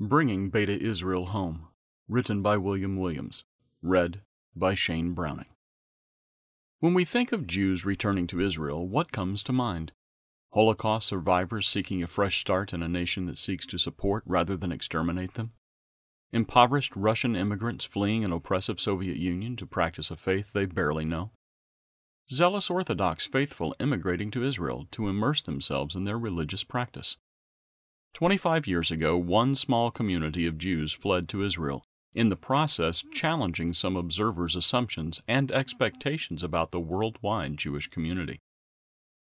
Bringing Beta Israel Home, written by William Williams, read by Shane Browning. When we think of Jews returning to Israel, what comes to mind? Holocaust survivors seeking a fresh start in a nation that seeks to support rather than exterminate them? Impoverished Russian immigrants fleeing an oppressive Soviet Union to practice a faith they barely know? Zealous Orthodox faithful immigrating to Israel to immerse themselves in their religious practice? 25 years ago, one small community of Jews fled to Israel, in the process challenging some observers' assumptions and expectations about the worldwide Jewish community.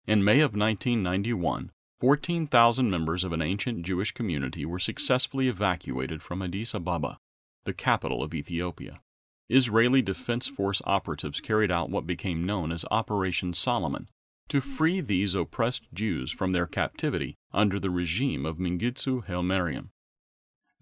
In May of 1991, 14,000 members of an ancient Jewish community were successfully evacuated from Addis Ababa, the capital of Ethiopia. Israeli Defense Force operatives carried out what became known as Operation Solomon to free these oppressed Jews from their captivity under the regime of Mengistu Haile Mariam.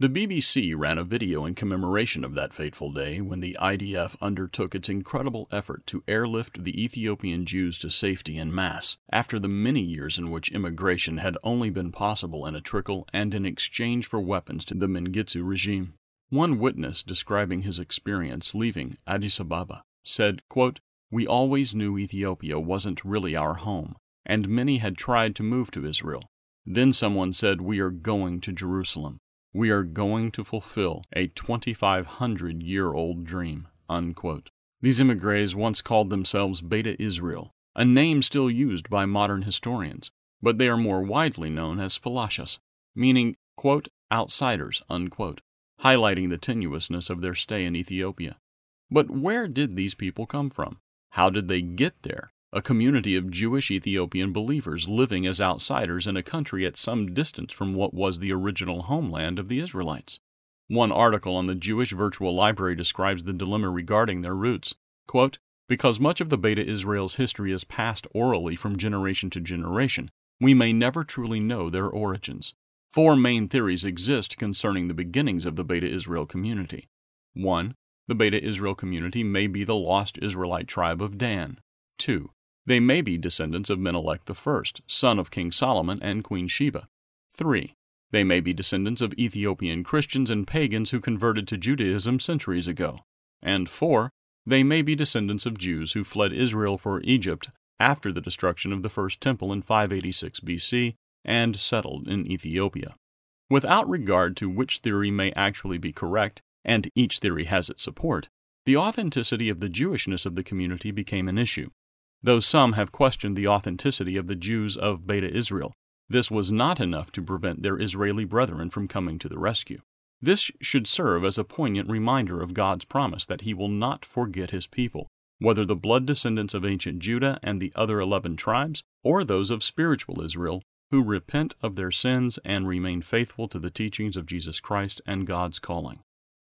The BBC ran a video in commemoration of that fateful day when the IDF undertook its incredible effort to airlift the Ethiopian Jews to safety in mass after the many years in which immigration had only been possible in a trickle and in exchange for weapons to the Mengistu regime. One witness describing his experience leaving Addis Ababa said, quote, we always knew Ethiopia wasn't really our home, and many had tried to move to Israel. Then someone said, We are going to Jerusalem. We are going to fulfill a 2,500 year old dream. Unquote. These emigres once called themselves Beta Israel, a name still used by modern historians, but they are more widely known as Falashas, meaning, quote, outsiders, unquote, highlighting the tenuousness of their stay in Ethiopia. But where did these people come from? How did they get there? A community of Jewish Ethiopian believers living as outsiders in a country at some distance from what was the original homeland of the Israelites. One article on the Jewish Virtual Library describes the dilemma regarding their roots. Quote, because much of the Beta Israel's history is passed orally from generation to generation, we may never truly know their origins. Four main theories exist concerning the beginnings of the Beta Israel community. 1. The Beta Israel community may be the lost Israelite tribe of Dan. 2. They may be descendants of Menelik I, son of King Solomon and Queen Sheba. 3. They may be descendants of Ethiopian Christians and pagans who converted to Judaism centuries ago. And 4. They may be descendants of Jews who fled Israel for Egypt after the destruction of the first temple in 586 BC and settled in Ethiopia. Without regard to which theory may actually be correct, and each theory has its support, the authenticity of the Jewishness of the community became an issue. Though some have questioned the authenticity of the Jews of Beta Israel, this was not enough to prevent their Israeli brethren from coming to the rescue. This should serve as a poignant reminder of God's promise that He will not forget His people, whether the blood descendants of ancient Judah and the other eleven tribes, or those of spiritual Israel, who repent of their sins and remain faithful to the teachings of Jesus Christ and God's calling.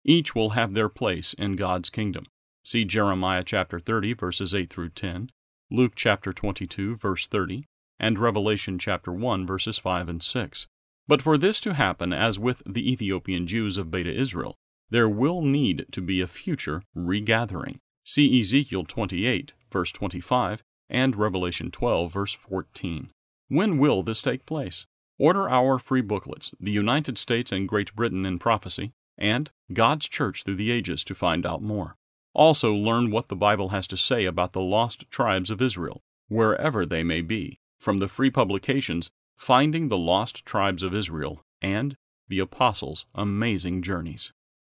Each will have their place in God's kingdom. See Jeremiah chapter 30 verses 8 through 10, Luke chapter 22 verse 30, and Revelation chapter 1 verses 5 and 6. But for this to happen as with the Ethiopian Jews of Beta Israel, there will need to be a future regathering. See Ezekiel 28 verse 25 and Revelation 12 verse 14. When will this take place? Order our free booklets, The United States and Great Britain in Prophecy, and God's Church Through the Ages to find out more. Also, learn what the Bible has to say about the lost tribes of Israel, wherever they may be, from the free publications Finding the Lost Tribes of Israel and The Apostles' Amazing Journeys.